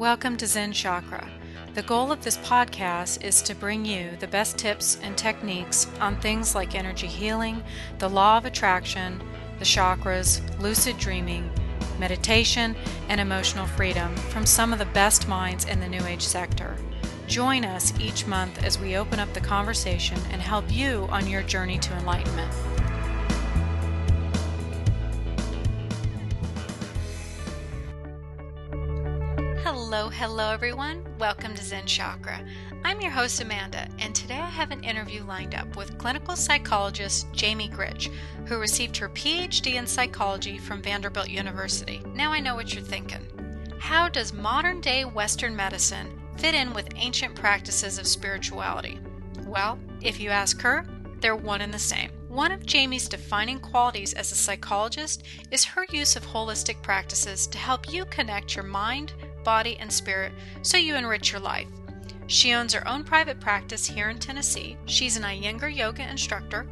Welcome to Zen Chakra. The goal of this podcast is to bring you the best tips and techniques on things like energy healing, the law of attraction, the chakras, lucid dreaming, meditation, and emotional freedom from some of the best minds in the New Age sector. Join us each month as we open up the conversation and help you on your journey to enlightenment. Hello, everyone. Welcome to Zen Chakra. I'm your host Amanda, and today I have an interview lined up with clinical psychologist Jamie Gritch, who received her PhD in psychology from Vanderbilt University. Now I know what you're thinking. How does modern day Western medicine fit in with ancient practices of spirituality? Well, if you ask her, they're one and the same. One of Jamie's defining qualities as a psychologist is her use of holistic practices to help you connect your mind, body, and spirit so you enrich your life. She owns her own private practice here in Tennessee. She's an Iyengar yoga instructor.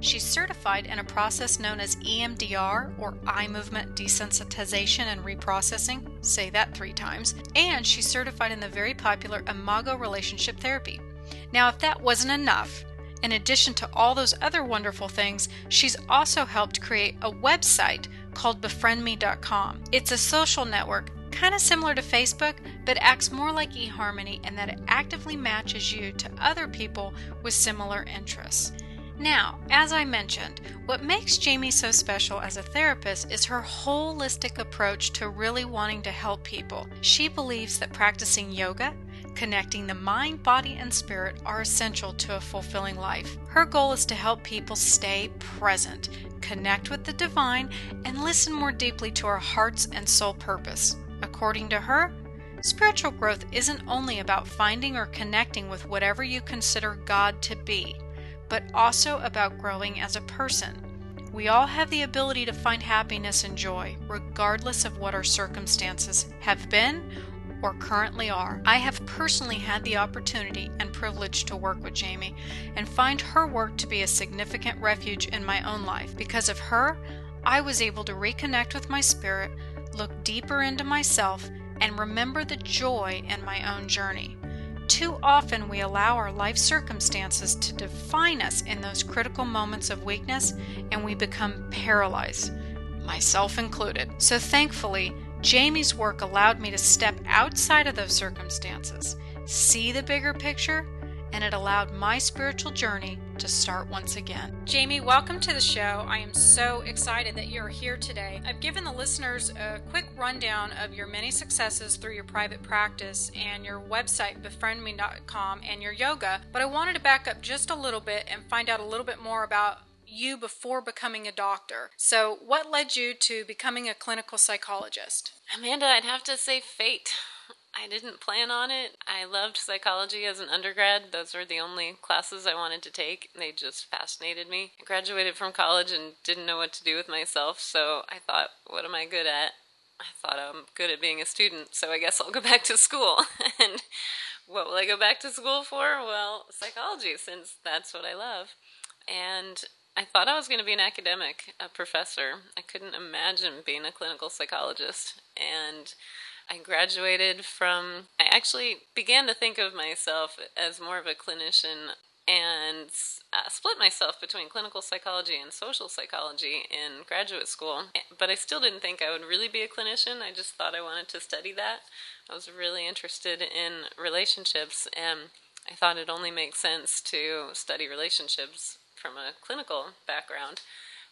She's certified in a process known as EMDR or eye movement desensitization and reprocessing. Say that three times. And she's certified in the very popular Imago relationship therapy. Now, if that wasn't enough, in addition to all those other wonderful things, she's also helped create a website called befriendme.com. It's a social network kind of similar to Facebook, but acts more like eHarmony in that it actively matches you to other people with similar interests. Now, as I mentioned, what makes Jamie so special as a therapist is her holistic approach to really wanting to help people. She believes that practicing yoga, connecting the mind, body, and spirit are essential to a fulfilling life. Her goal is to help people stay present, connect with the divine, and listen more deeply to our heart's and soul purpose. According to her, spiritual growth isn't only about finding or connecting with whatever you consider God to be, but also about growing as a person. We all have the ability to find happiness and joy, regardless of what our circumstances have been or currently are. I have personally had the opportunity and privilege to work with Jamie and find her work to be a significant refuge in my own life. Because of her, I was able to reconnect with my spirit look deeper into myself, and remember the joy in my own journey. Too often, we allow our life circumstances to define us in those critical moments of weakness, and we become paralyzed, myself included. So, thankfully, Jamie's work allowed me to step outside of those circumstances, see the bigger picture, and it allowed my spiritual journey to start once again. Jamie, welcome to the show. I am so excited that you're here today. I've given the listeners a quick rundown of your many successes through your private practice and your website, befriendme.com, and your yoga, but I wanted to back up just a little bit and find out a little bit more about you before becoming a doctor. So, what led you to becoming a clinical psychologist? Amanda, I'd have to say fate. I didn't plan on it. I loved psychology as an undergrad. Those were the only classes I wanted to take. They just fascinated me. I graduated from college and didn't know what to do with myself, so I thought, what am I good at? I thought I'm good at being a student, so I guess I'll go back to school. and what will I go back to school for? Well, psychology, since that's what I love. And I thought I was going to be an academic, a professor. I couldn't imagine being a clinical psychologist. And I graduated from, I actually began to think of myself as more of a clinician and uh, split myself between clinical psychology and social psychology in graduate school. But I still didn't think I would really be a clinician. I just thought I wanted to study that. I was really interested in relationships, and I thought it only makes sense to study relationships from a clinical background.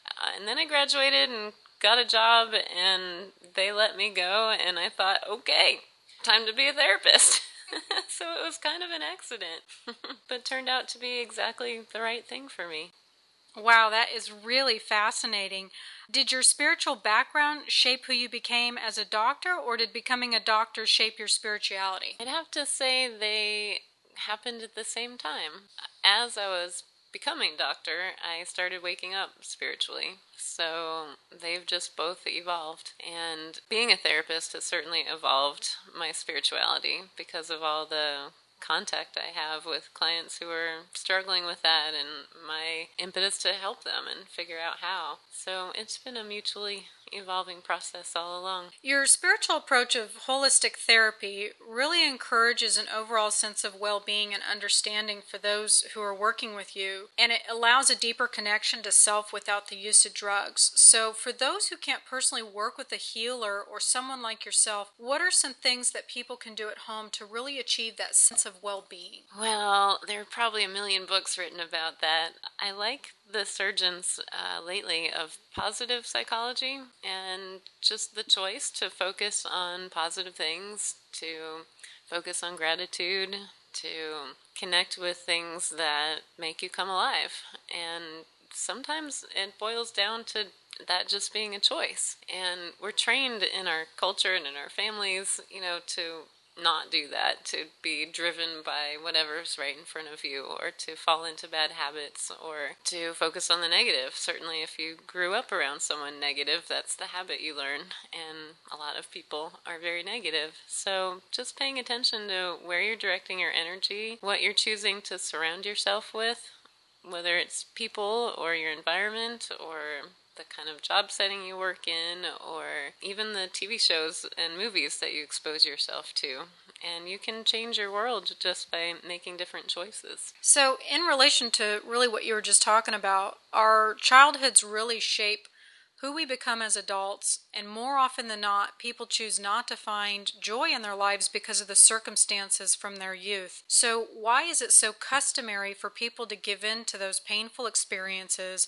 Uh, and then I graduated and got a job and they let me go and I thought, okay, time to be a therapist. so it was kind of an accident, but turned out to be exactly the right thing for me. Wow, that is really fascinating. Did your spiritual background shape who you became as a doctor, or did becoming a doctor shape your spirituality? I'd have to say they happened at the same time. As I was becoming doctor, I started waking up spiritually. So they've just both evolved. And being a therapist has certainly evolved my spirituality because of all the contact I have with clients who are struggling with that and my impetus to help them and figure out how. So it's been a mutually evolving process all along. Your spiritual approach of holistic therapy really encourages an overall sense of well being and understanding for those who are working with you, and it allows a deeper connection to self without the use of drugs. So, for those who can't personally work with a healer or someone like yourself, what are some things that people can do at home to really achieve that sense of well being? Well, there are probably a million books written about that. I like the surgeons uh, lately of positive psychology and just the choice to focus on positive things, to focus on gratitude, to connect with things that make you come alive. And sometimes it boils down to that just being a choice. And we're trained in our culture and in our families, you know, to not do that, to be driven by whatever's right in front of you, or to fall into bad habits, or to focus on the negative. Certainly, if you grew up around someone negative, that's the habit you learn, and a lot of people are very negative. So, just paying attention to where you're directing your energy, what you're choosing to surround yourself with, whether it's people or your environment or the kind of job setting you work in, or even the TV shows and movies that you expose yourself to. And you can change your world just by making different choices. So, in relation to really what you were just talking about, our childhoods really shape who we become as adults, and more often than not, people choose not to find joy in their lives because of the circumstances from their youth. So, why is it so customary for people to give in to those painful experiences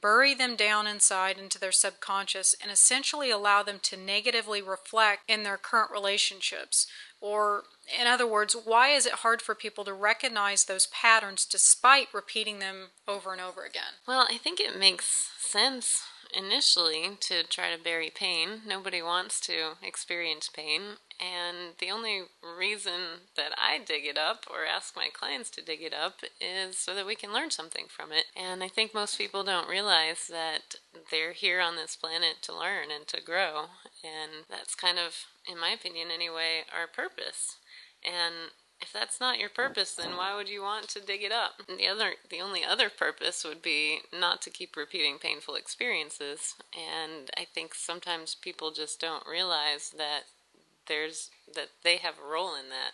bury them down inside into their subconscious, and essentially allow them to negatively reflect in their current relationships. Or, in other words, why is it hard for people to recognize those patterns despite repeating them over and over again? Well, I think it makes sense initially to try to bury pain. Nobody wants to experience pain. And the only reason that I dig it up or ask my clients to dig it up is so that we can learn something from it. And I think most people don't realize that they're here on this planet to learn and to grow. And that's kind of, in my opinion anyway, our purpose. And if that's not your purpose, then why would you want to dig it up? And the other, the only other purpose would be not to keep repeating painful experiences. And I think sometimes people just don't realize that there's that they have a role in that.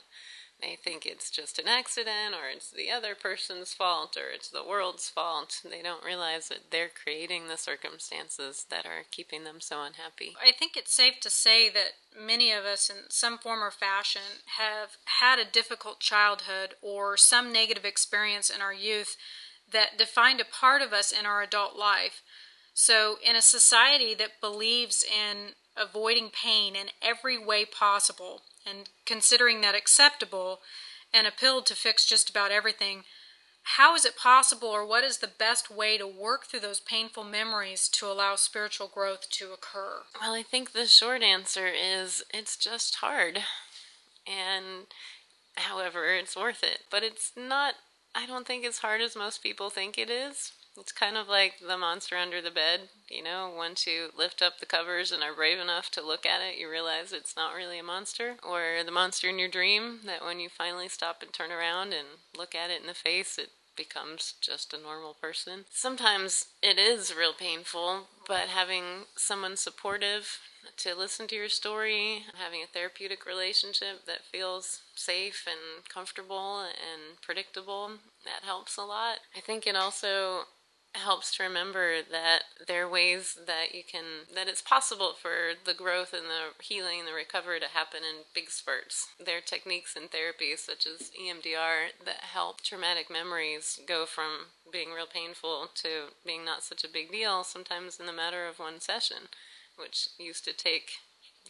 They think it's just an accident or it's the other person's fault or it's the world's fault. They don't realize that they're creating the circumstances that are keeping them so unhappy. I think it's safe to say that many of us, in some form or fashion, have had a difficult childhood or some negative experience in our youth that defined a part of us in our adult life. So, in a society that believes in avoiding pain in every way possible and considering that acceptable and a pill to fix just about everything, how is it possible or what is the best way to work through those painful memories to allow spiritual growth to occur? Well, I think the short answer is it's just hard. And however, it's worth it. But it's not, I don't think, as hard as most people think it is. It's kind of like the monster under the bed. You know, once you lift up the covers and are brave enough to look at it, you realize it's not really a monster. Or the monster in your dream, that when you finally stop and turn around and look at it in the face, it becomes just a normal person. Sometimes it is real painful, but having someone supportive to listen to your story, having a therapeutic relationship that feels safe and comfortable and predictable, that helps a lot. I think it also helps to remember that there are ways that you can that it's possible for the growth and the healing and the recovery to happen in big spurts. There are techniques and therapies such as emdr that help traumatic memories go from being real painful to being not such a big deal sometimes in the matter of one session which used to take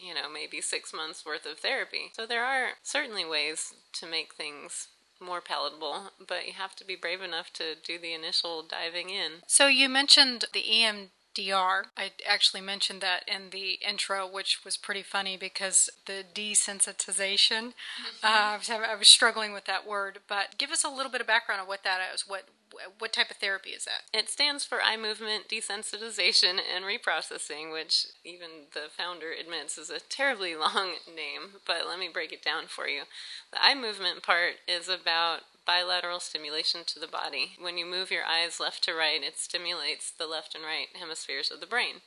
you know maybe six months worth of therapy. So there are certainly ways to make things more palatable, but you have to be brave enough to do the initial diving in. So you mentioned the EMDR. I actually mentioned that in the intro, which was pretty funny because the desensitization. Mm-hmm. Uh, I, was having, I was struggling with that word, but give us a little bit of background of what that is. What what type of therapy is that? It stands for eye movement desensitization and reprocessing, which even the founder admits is a terribly long name, but let me break it down for you. The eye movement part is about bilateral stimulation to the body. When you move your eyes left to right, it stimulates the left and right hemispheres of the brain.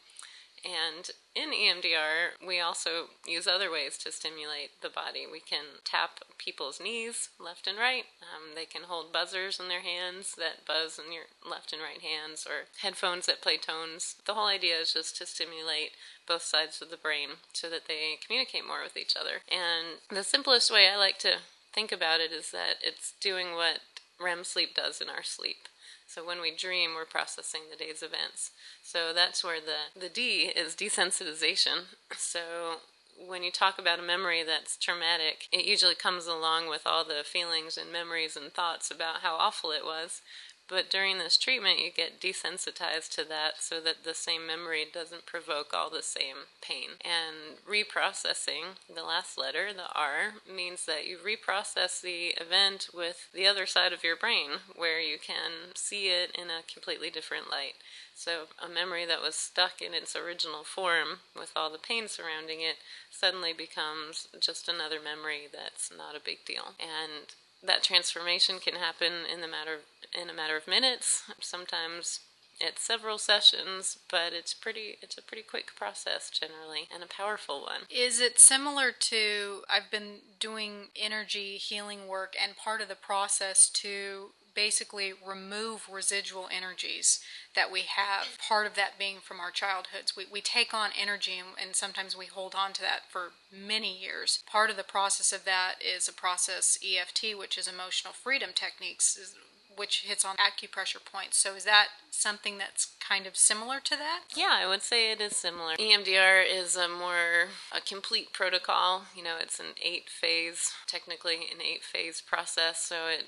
And in EMDR, we also use other ways to stimulate the body. We can tap people's knees left and right. Um, they can hold buzzers in their hands that buzz in your left and right hands, or headphones that play tones. The whole idea is just to stimulate both sides of the brain so that they communicate more with each other. And the simplest way I like to think about it is that it's doing what REM sleep does in our sleep. So when we dream, we're processing the day's events. So that's where the, the D is desensitization. So when you talk about a memory that's traumatic, it usually comes along with all the feelings and memories and thoughts about how awful it was. But during this treatment, you get desensitized to that so that the same memory doesn't provoke all the same pain. And reprocessing, the last letter, the R, means that you reprocess the event with the other side of your brain where you can see it in a completely different light. So, a memory that was stuck in its original form with all the pain surrounding it suddenly becomes just another memory that's not a big deal. And that transformation can happen in the matter in a matter of minutes. Sometimes it's several sessions, but it's pretty it's a pretty quick process generally and a powerful one. Is it similar to I've been doing energy healing work and part of the process to basically remove residual energies that we have. Part of that being from our childhoods. We, we take on energy and, and sometimes we hold on to that for many years. Part of the process of that is a process EFT, which is emotional freedom techniques, which hits on acupressure points. So is that something that's kind of similar to that? Yeah, I would say it is similar. EMDR is a more a complete protocol. You know, it's an eight phase, technically an eight phase process. So it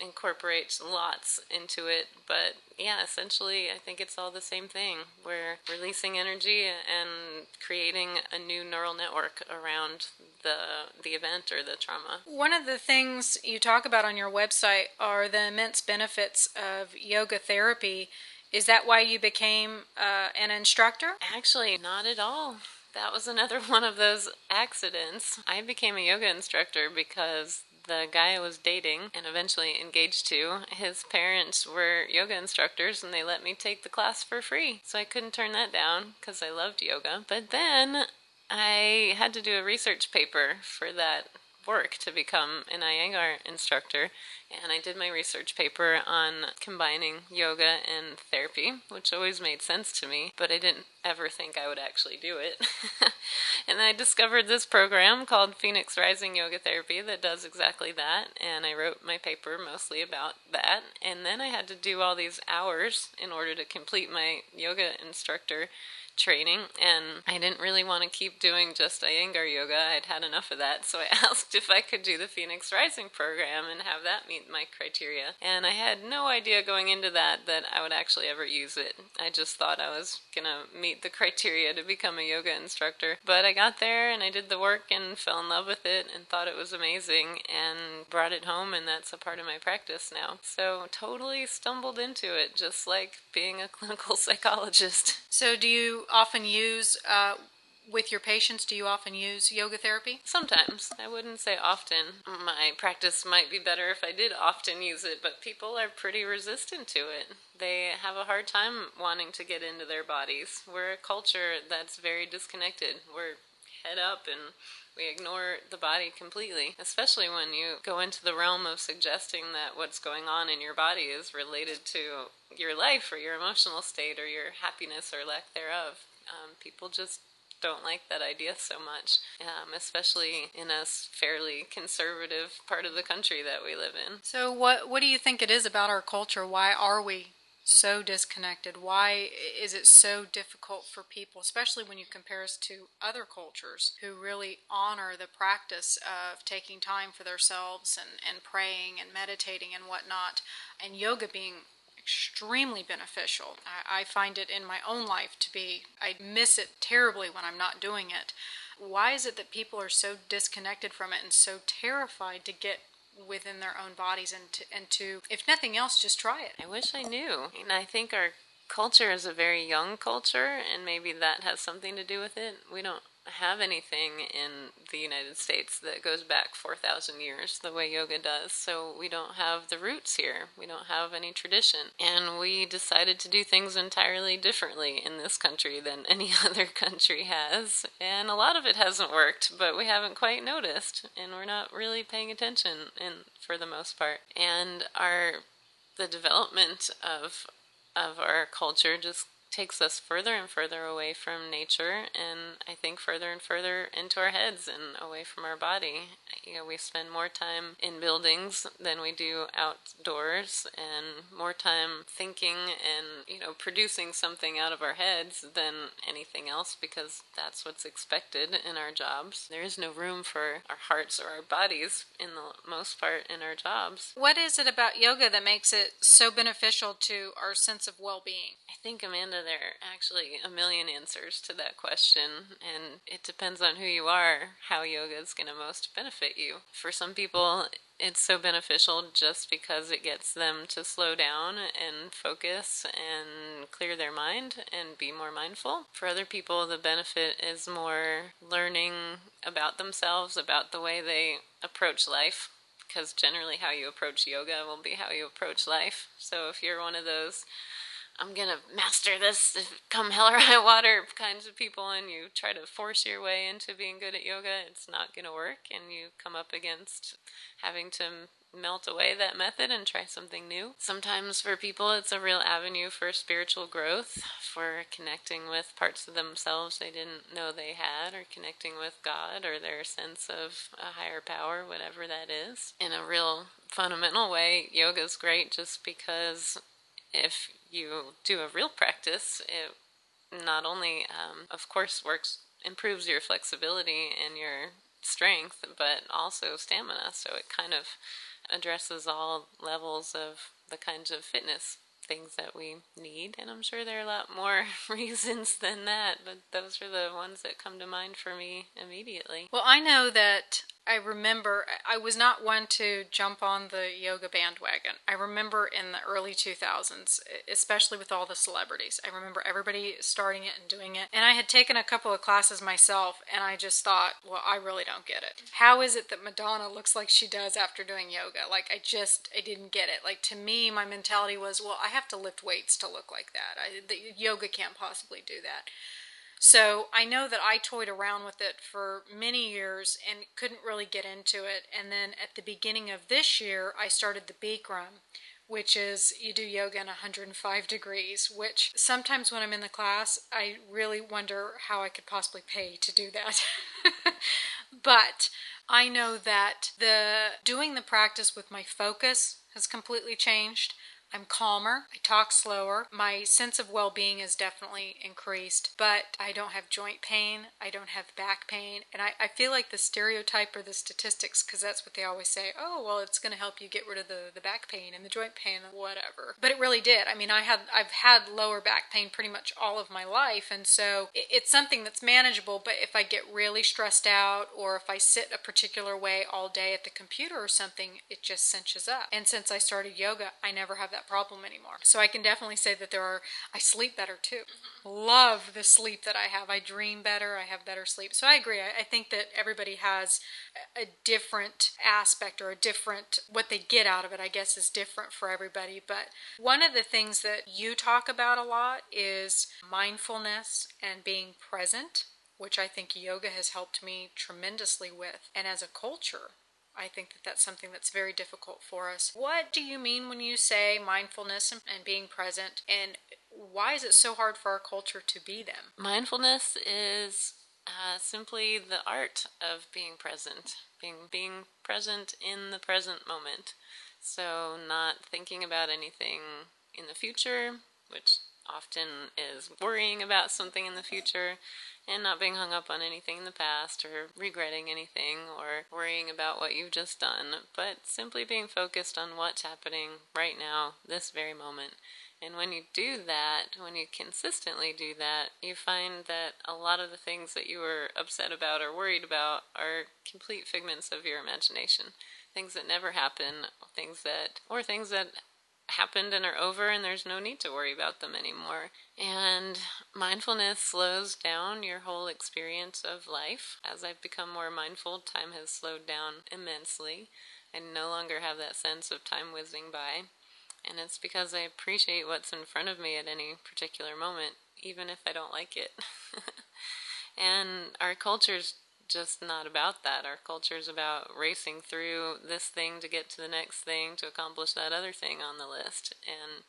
incorporates lots into it but yeah essentially i think it's all the same thing. We're releasing energy and creating a new neural network around the the event or the trauma. One of the things you talk about on your website are the immense benefits of yoga therapy. Is that why you became uh, an instructor? Actually not at all. That was another one of those accidents. I became a yoga instructor because the guy I was dating and eventually engaged to, his parents were yoga instructors and they let me take the class for free. So I couldn't turn that down because I loved yoga. But then I had to do a research paper for that work to become an Iyengar instructor, and I did my research paper on combining yoga and therapy, which always made sense to me, but I didn't ever think I would actually do it. and I discovered this program called Phoenix Rising Yoga Therapy that does exactly that, and I wrote my paper mostly about that. And then I had to do all these hours in order to complete my yoga instructor training, and I didn't really want to keep doing just Iyengar yoga. I'd had enough of that, so I asked if I could do the Phoenix Rising program and have that meet my criteria. And I had no idea going into that that I would actually ever use it. I just thought I was gonna meet the criteria to become a yoga instructor. But I got there and I did the work and fell in love with it and thought it was amazing and brought it home, and that's a part of my practice now. So totally stumbled into it, just like being a clinical psychologist. So, do you often use uh, with your patients? Do you often use yoga therapy? Sometimes. I wouldn't say often. My practice might be better if I did often use it, but people are pretty resistant to it. They have a hard time wanting to get into their bodies. We're a culture that's very disconnected. We're head up and we ignore the body completely, especially when you go into the realm of suggesting that what's going on in your body is related to your life or your emotional state or your happiness or lack thereof. Um, people just don't like that idea so much, um, especially in a fairly conservative part of the country that we live in. So, what what do you think it is about our culture? Why are we so disconnected? Why is it so difficult for people, especially when you compare us to other cultures who really honor the practice of taking time for themselves and, and praying and meditating and whatnot, and yoga being extremely beneficial. I, I find it in my own life to be, I miss it terribly when I'm not doing it. Why is it that people are so disconnected from it and so terrified to get within their own bodies and to, and to if nothing else just try it I wish I knew. And I think our culture is a very young culture, and maybe that has something to do with it. We don't have anything in the United States that goes back 4,000 years the way yoga does. So we don't have the roots here. We don't have any tradition. And we decided to do things entirely differently in this country than any other country has. And a lot of it hasn't worked, but we haven't quite noticed. And we're not really paying attention in, for the most part. And our the development of of our culture just takes us further and further away from nature and I think further and further into our heads and away from our body. You know, we spend more time in buildings than we do outdoors and more time thinking and, you know, producing something out of our heads than anything else because that's what's expected in our jobs. There is no room for our hearts or our bodies in the most part in our jobs. what is it about yoga that makes it so beneficial to our sense of well-being I think, Amanda, there are actually a million answers to that question, and it depends on who you are, how yoga is going to most benefit you. For some people, it's so beneficial just because it gets them to slow down and focus and clear their mind and be more mindful. For other people, the benefit is more learning about themselves, about the way they approach life. Because generally, how you approach yoga will be how you approach life. So, if you're one of those I'm gonna master this, come hell or high water kinds of people, and you try to force your way into being good at yoga, it's not gonna work, and you come up against having to melt away that method and try something new. Sometimes for people, it's a real avenue for spiritual growth, for connecting with parts of themselves they didn't know they had, or connecting with God or their sense of a higher power, whatever that is. In a real fundamental way, yoga is great just because if you do a real practice, it not only, um, of course, works improves your flexibility and your strength, but also stamina. So it kind of addresses all levels of the kinds of fitness things that we need. And I'm sure there are a lot more reasons than that, but those are the ones that come to mind for me immediately. Well, I know that I remember I was not one to jump on the yoga bandwagon. I remember in the early 2000s, especially with all the celebrities, I remember everybody starting it and doing it. And I had taken a couple of classes myself, and I just thought, well, I really don't get it. How is it that Madonna looks like she does after doing yoga? Like, I just, I didn't get it. Like, to me, my mentality was, well, I have to lift weights to look like that. I, the yoga can't possibly do that. So I know that I toyed around with it for many years and couldn't really get into it. And then at the beginning of this year, I started the Bikram, which is you do yoga in 105 degrees, which sometimes when I'm in the class, I really wonder how I could possibly pay to do that. but I know that the doing the practice with my focus has completely changed. I'm calmer. I talk slower. My sense of well being is definitely increased, but I don't have joint pain. I don't have back pain. And I, I feel like the stereotype or the statistics, because that's what they always say oh, well, it's going to help you get rid of the, the back pain and the joint pain and whatever. But it really did. I mean, I had, I've had lower back pain pretty much all of my life. And so it, it's something that's manageable. But if I get really stressed out or if I sit a particular way all day at the computer or something, it just cinches up. And since I started yoga, I never have problem anymore. So I can definitely say that there are, I sleep better too. Love the sleep that I have. I dream better, I have better sleep. So I agree. I, I think that everybody has a different aspect or a different, what they get out of it, I guess, is different for everybody. But one of the things that you talk about a lot is mindfulness and being present which I think yoga has helped me tremendously with. And as a culture, I think that that's something that's very difficult for us. What do you mean when you say mindfulness and, and being present? And why is it so hard for our culture to be them? Mindfulness is uh, simply the art of being present, being being present in the present moment. So not thinking about anything in the future, which often is worrying about something in the future and not being hung up on anything in the past or regretting anything or worrying about what you've just done, but simply being focused on what's happening right now, this very moment. And when you do that, when you consistently do that, you find that a lot of the things that you were upset about or worried about are complete figments of your imagination. things that never happen, things that, or things that happened and are over and there's no need to worry about them anymore. And mindfulness slows down your whole experience of life. As I've become more mindful, time has slowed down immensely. I no longer have that sense of time whizzing by. And it's because I appreciate what's in front of me at any particular moment, even if I don't like it. and our culture's just not about that. Our culture is about racing through this thing to get to the next thing to accomplish that other thing on the list. And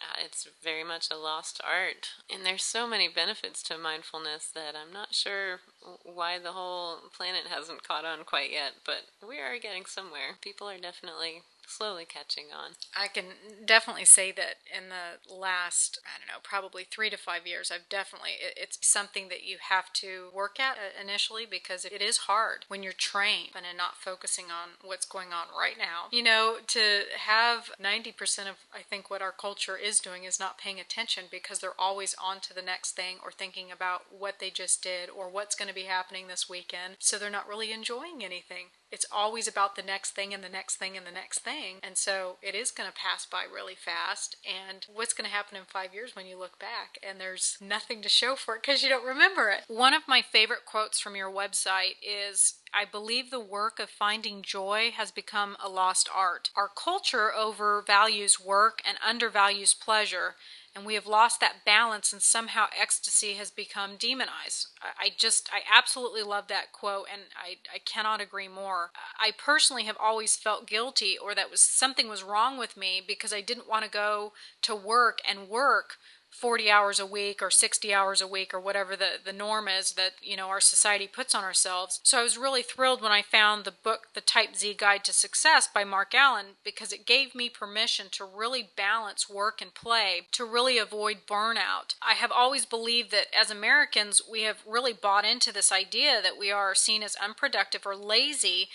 uh, it's very much a lost art. And there's so many benefits to mindfulness that I'm not sure why the whole planet hasn't caught on quite yet, but we are getting somewhere. People are definitely slowly catching on. I can definitely say that in the last, I don't know, probably three to five years, I've definitely, it's something that you have to work at uh, initially because it is hard when you're trained and not focusing on what's going on right now. You know, to have 90% of, I think, what our culture is doing is not paying attention because they're always on to the next thing or thinking about what they just did or what's going to be happening this weekend. So they're not really enjoying anything it's always about the next thing and the next thing and the next thing. And so it is going to pass by really fast. And what's going to happen in five years when you look back and there's nothing to show for it because you don't remember it? One of my favorite quotes from your website is I believe the work of finding joy has become a lost art. Our culture overvalues work and undervalues pleasure and we have lost that balance and somehow ecstasy has become demonized. I, just, I absolutely love that quote and I, I cannot agree more. I personally have always felt guilty or that was something was wrong with me because I didn't want to go to work and work 40 hours a week or 60 hours a week or whatever the, the norm is that you know our society puts on ourselves. So i was really thrilled when i found the book the type z guide to success by marc allen because it gave me permission to really balance work and play to really avoid burnout. I have always believed that as americans we have really bought into this idea that we are seen as unproductive or lazy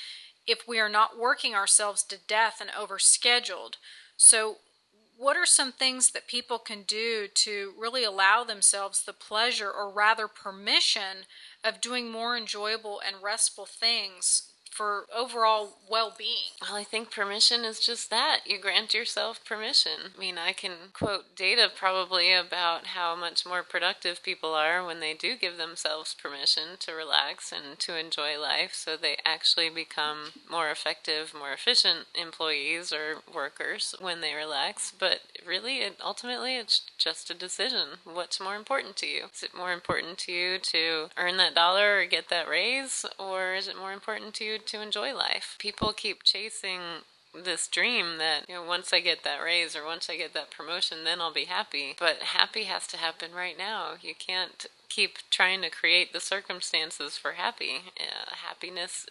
if we are not working ourselves to death and overscheduled. So what are some things that people can do to really allow themselves the pleasure or rather permission of doing more enjoyable and restful things for overall well being? Well, I think permission is just that. You grant yourself permission. I mean, I can quote data probably about how much more productive people are when they do give themselves permission to relax and to enjoy life, so they actually become more effective, more efficient employees or workers when they relax. But really, it, ultimately, it's just a decision. What's more important to you? Is it more important to you to earn that dollar or get that raise, or is it more important to you to enjoy life. People keep chasing this dream that you know once I get that raise or once I get that promotion then I'll be happy. But happy has to happen right now. You can't keep trying to create the circumstances for happy. Uh, happiness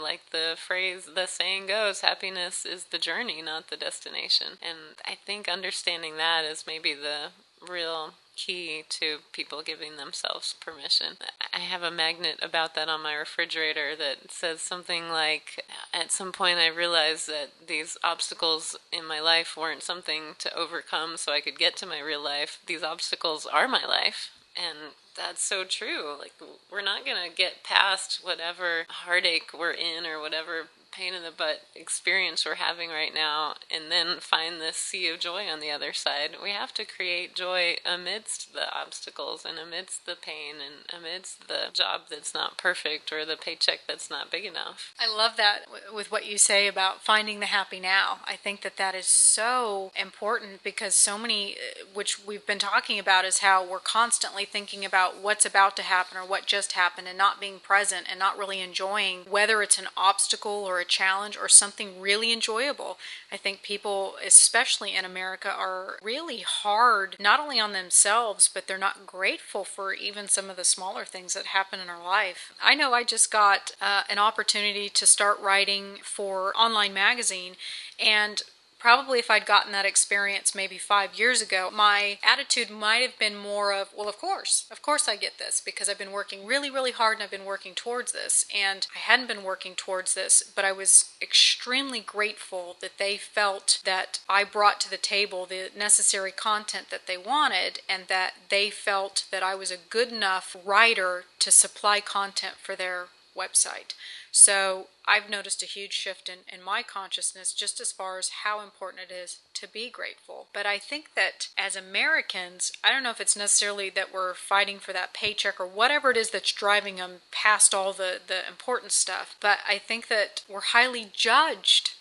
like the phrase the saying goes happiness is the journey not the destination and i think understanding that is maybe the real key to people giving themselves permission. I have a magnet about that on my refrigerator that says something like At some point, I realized that these obstacles in my life weren't something to overcome so I could get to my real life. These obstacles are my life. And that's so true. Like, we're not going to get past whatever heartache we're in or whatever pain in the butt experience we're having right now and then find this sea of joy on the other side. We have to create joy amidst the obstacles and amidst the pain and amidst the job that's not perfect or the paycheck that's not big enough. I love that with what you say about finding the happy now. I think that that is so important because so many, uh, which we've been talking about, is how we're constantly thinking about what's about to happen or what just happened and not being present and not really enjoying whether it's an obstacle or a challenge or something really enjoyable. I think people, especially in America, are really hard not only on themselves, but they're not grateful for even some of the smaller things that happen in our life. I know I just got uh, an opportunity to start writing for online magazine and probably if I'd gotten that experience maybe five years ago, my attitude might have been more of, well, of course, of course I get this because I've been working really, really hard and I've been working towards this. And I hadn't been working towards this, but I was extremely grateful that they felt that I brought to the table the necessary content that they wanted and that they felt that I was a good enough writer to supply content for their website. So I've noticed a huge shift in, in my consciousness just as far as how important it is to be grateful. But I think that as Americans, I don't know if it's necessarily that we're fighting for that paycheck or whatever it is that's driving them past all the, the important stuff, but I think that we're highly judged.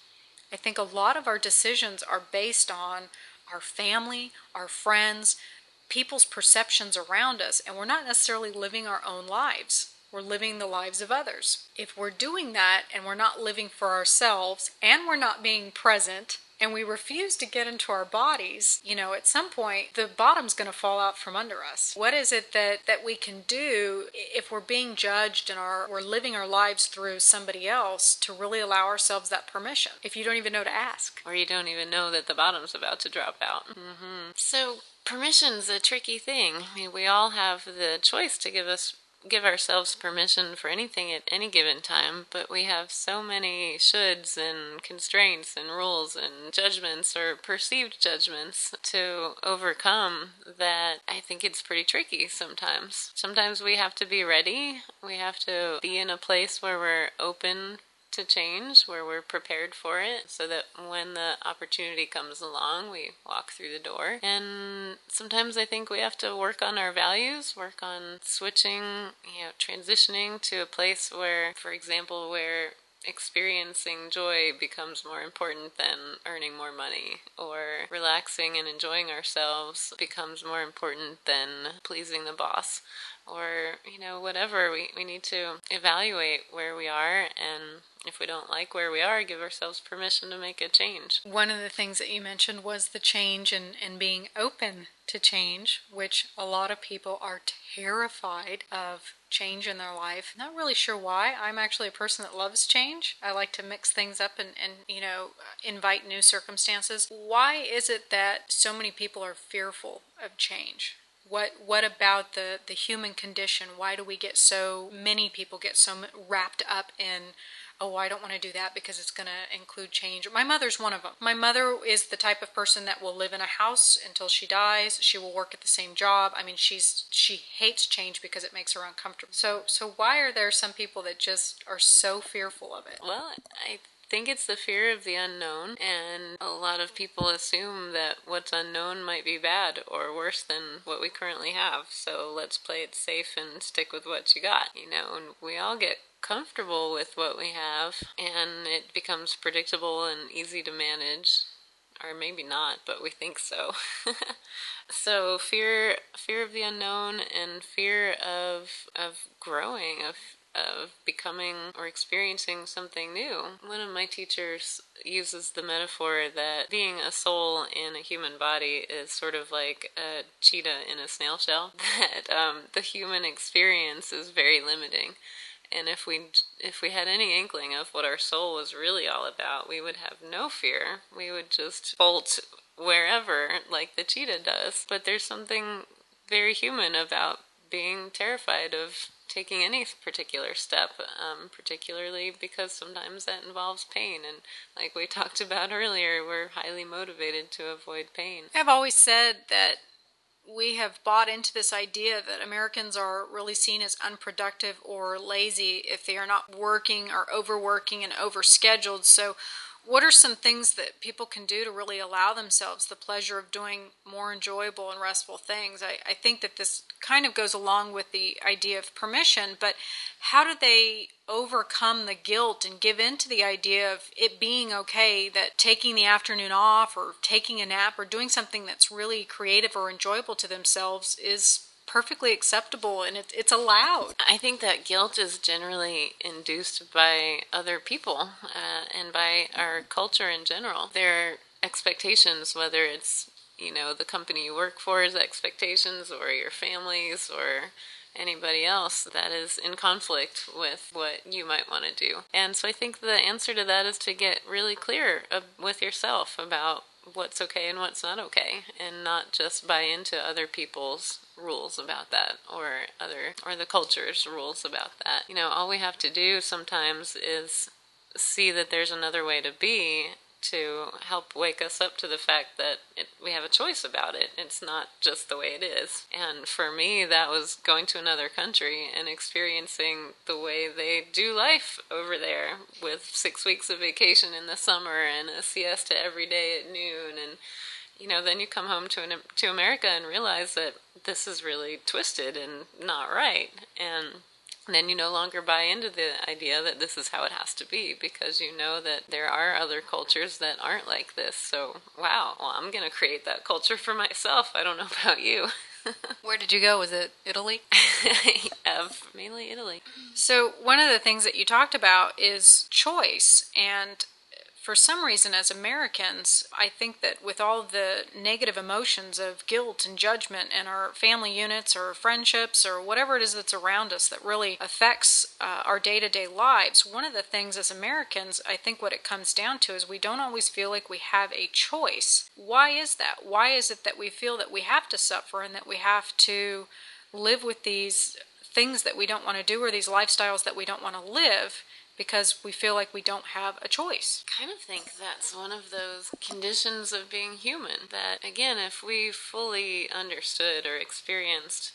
I think a lot of our decisions are based on our family, our friends, people's perceptions around us, and we're not necessarily living our own lives. We're living the lives of others. If we're doing that and we're not living for ourselves and we're not being present and we refuse to get into our bodies, you know, at some point the bottom's going to fall out from under us. What is it that that we can do if we're being judged and are we're living our lives through somebody else to really allow ourselves that permission? If you don't even know to ask, or you don't even know that the bottom's about to drop out. Mm-hmm. So permission's a tricky thing. I mean, we all have the choice to give us give ourselves permission for anything at any given time, but we have so many shoulds and constraints and rules and judgments or perceived judgments to overcome that I think it's pretty tricky sometimes. Sometimes we have to be ready. We have to be in a place where we're open to change where we're prepared for it so that when the opportunity comes along, we walk through the door. And sometimes I think we have to work on our values, work on switching, you know, transitioning to a place where, for example, where experiencing joy becomes more important than earning more money, or relaxing and enjoying ourselves becomes more important than pleasing the boss, or, you know, whatever. We, we need to evaluate where we are and if we don't like where we are, give ourselves permission to make a change. One of the things that you mentioned was the change and, and being open to change, which a lot of people are terrified of change in their life. Not really sure why. I'm actually a person that loves change. I like to mix things up and, and you know, invite new circumstances. Why is it that so many people are fearful of change? What what about the the human condition? Why do we get so many people get so wrapped up in oh, I don't want to do that because it's going to include change. My mother's one of them. My mother is the type of person that will live in a house until she dies. She will work at the same job. I mean, she's she hates change because it makes her uncomfortable. So so why are there some people that just are so fearful of it? Well, I think it's the fear of the unknown, and a lot of people assume that what's unknown might be bad or worse than what we currently have. So let's play it safe and stick with what you got, you know. And we all get comfortable with what we have, and it becomes predictable and easy to manage or maybe not, but we think so. so fear fear of the unknown and fear of of growing, of of becoming or experiencing something new. One of my teachers uses the metaphor that being a soul in a human body is sort of like a cheetah in a snail shell, that um, the human experience is very limiting. And if we if we had any inkling of what our soul was really all about, we would have no fear. We would just bolt wherever like the cheetah does. But there's something very human about being terrified of taking any particular step, um, particularly because sometimes that involves pain. And like we talked about earlier, we're highly motivated to avoid pain. I've always said that we have bought into this idea that Americans are really seen as unproductive or lazy if they are not working or overworking and overscheduled. So what are some things that people can do to really allow themselves the pleasure of doing more enjoyable and restful things? I, I think that this kind of goes along with the idea of permission, but how do they overcome the guilt and give in to the idea of it being okay that taking the afternoon off or taking a nap or doing something that's really creative or enjoyable to themselves is perfectly acceptable and it, it's allowed. I think that guilt is generally induced by other people uh, and by our culture in general. Their expectations, whether it's you know the company you work for's expectations or your family's or anybody else that is in conflict with what you might want to do. And so I think the answer to that is to get really clear with yourself about what's okay and what's not okay and not just buy into other people's rules about that or other or the culture's rules about that. You know, all we have to do sometimes is see that there's another way to be to help wake us up to the fact that it, we have a choice about it. It's not just the way it is. And for me, that was going to another country and experiencing the way they do life over there with six weeks of vacation in the summer and a siesta every day at noon and you know, then you come home to an, to America and realize that this is really twisted and not right, and then you no longer buy into the idea that this is how it has to be because you know that there are other cultures that aren't like this. So, wow, well, I'm going to create that culture for myself. I don't know about you. Where did you go? Was it Italy? yeah, uh, mainly Italy. So, one of the things that you talked about is choice. And for some reason, as Americans, I think that with all the negative emotions of guilt and judgment and our family units or friendships or whatever it is that's around us that really affects uh, our day to day lives, one of the things as Americans, I think what it comes down to is we don't always feel like we have a choice. Why is that? Why is it that we feel that we have to suffer and that we have to live with these things that we don't want to do or these lifestyles that we don't want to live? Because we feel like we don't have a choice. I kind of think that's one of those conditions of being human. That, again, if we fully understood or experienced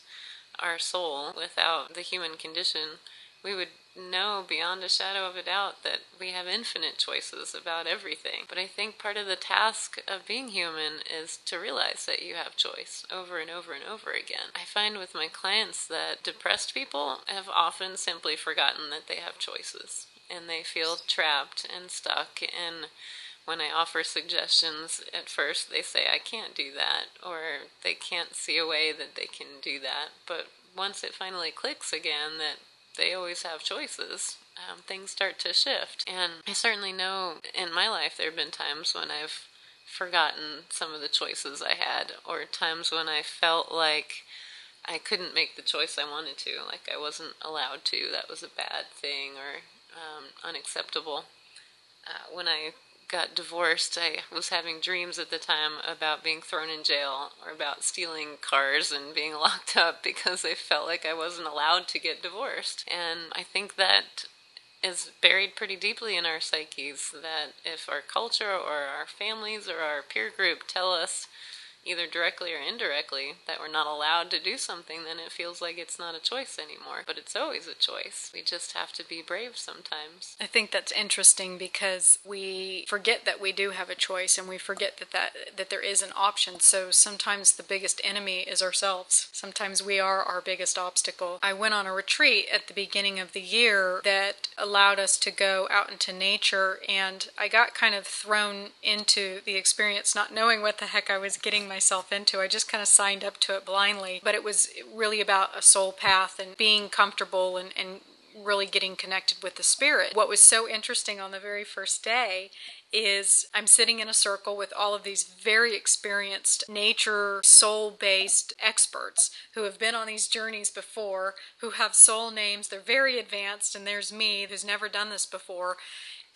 our soul without the human condition, we would know beyond a shadow of a doubt that we have infinite choices about everything. But I think part of the task of being human is to realize that you have choice over and over and over again. I find with my clients that depressed people have often simply forgotten that they have choices and they feel trapped and stuck and when I offer suggestions at first they say I can't do that or they can't see a way that they can do that. But once it finally clicks again that they always have choices um, things start to shift. And I certainly know in my life there have been times when I've forgotten some of the choices I had or times when I felt like I couldn't make the choice I wanted to like I wasn't allowed to that was a bad thing or um, unacceptable. Uh, when I got divorced, I was having dreams at the time about being thrown in jail or about stealing cars and being locked up because I felt like I wasn't allowed to get divorced. And I think that is buried pretty deeply in our psyches that if our culture or our families or our peer group tell us either directly or indirectly, that we're not allowed to do something, then it feels like it's not a choice anymore. But it's always a choice. We just have to be brave sometimes. I think that's interesting because we forget that we do have a choice and we forget that, that, that there is an option. So sometimes the biggest enemy is ourselves. Sometimes we are our biggest obstacle. I went on a retreat at the beginning of the year that allowed us to go out into nature and I got kind of thrown into the experience not knowing what the heck I was getting myself into. I just kind of signed up to it blindly, but it was really about a soul path and being comfortable and, and really getting connected with the spirit. What was so interesting on the very first day is I'm sitting in a circle with all of these very experienced nature soul based experts who have been on these journeys before, who have soul names. They're very advanced, and there's me who's never done this before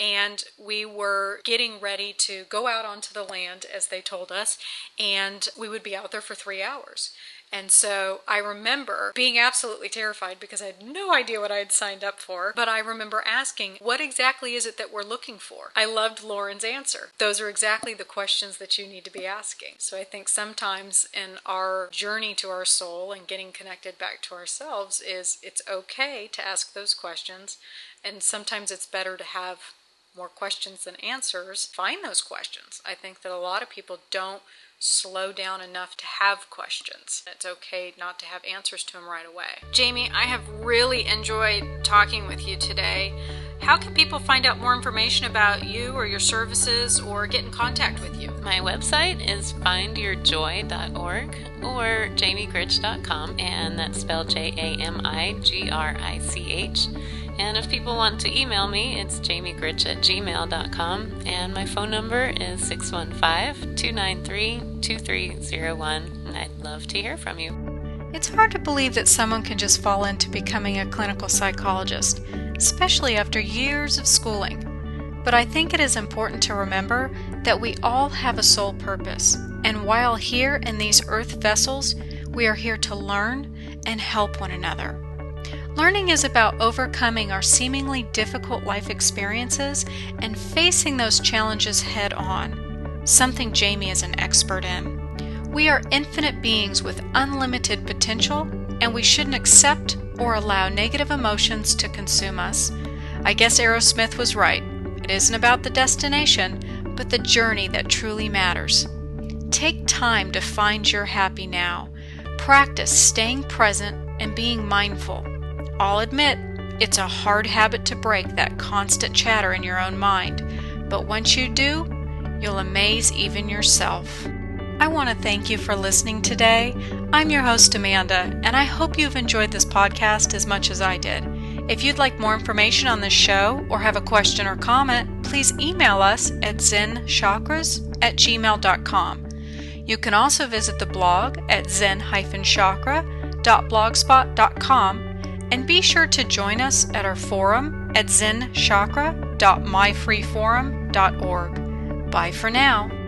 and we were getting ready to go out onto the land, as they told us, and we would be out there for three hours. And so I remember being absolutely terrified because I had no idea what I had signed up for. But I remember asking, What exactly is it that we're looking for? I loved Lauren's answer. Those are exactly the questions that you need to be asking. So I think sometimes in our journey to our soul and getting connected back to ourselves, is it's okay to ask those questions. And sometimes it's better to have more questions than answers, find those questions. I think that a lot of people don't slow down enough to have questions. It's okay not to have answers to them right away. Jami, I have really enjoyed talking with you today. How can people find out more information about you or your services or get in contact with you? My website is findyourjoy.org or jamigrich.com, and that's spelled J A M I G R I C H. And if people want to email me, it's jamigrich at gmail.com. And my phone number is 615 293 2301. And I'd love to hear from you. It's hard to believe that someone can just fall into becoming a clinical psychologist, especially after years of schooling. But I think it is important to remember that we all have a sole purpose. And while here in these earth vessels, we are here to learn and help one another. Learning is about overcoming our seemingly difficult life experiences and facing those challenges head on, something Jami is an expert in. We are infinite beings with unlimited potential, and we shouldn't accept or allow negative emotions to consume us. I guess Aerosmith was right. It isn't about the destination, but the journey that truly matters. Take time to find your happy now. Practice staying present and being mindful. I'll admit, it's a hard habit to break that constant chatter in your own mind, but once you do, you'll amaze even yourself. I want to thank you for listening today. I'm your host, Amanda, and I hope you've enjoyed this podcast as much as I did. If you'd like more information on this show or have a question or comment, please email us at zenchakras at gmail.com. You can also visit the blog at zen-chakra.blogspot.com and be sure to join us at our forum at zenchakra.myfreeforum.org. Bye for now.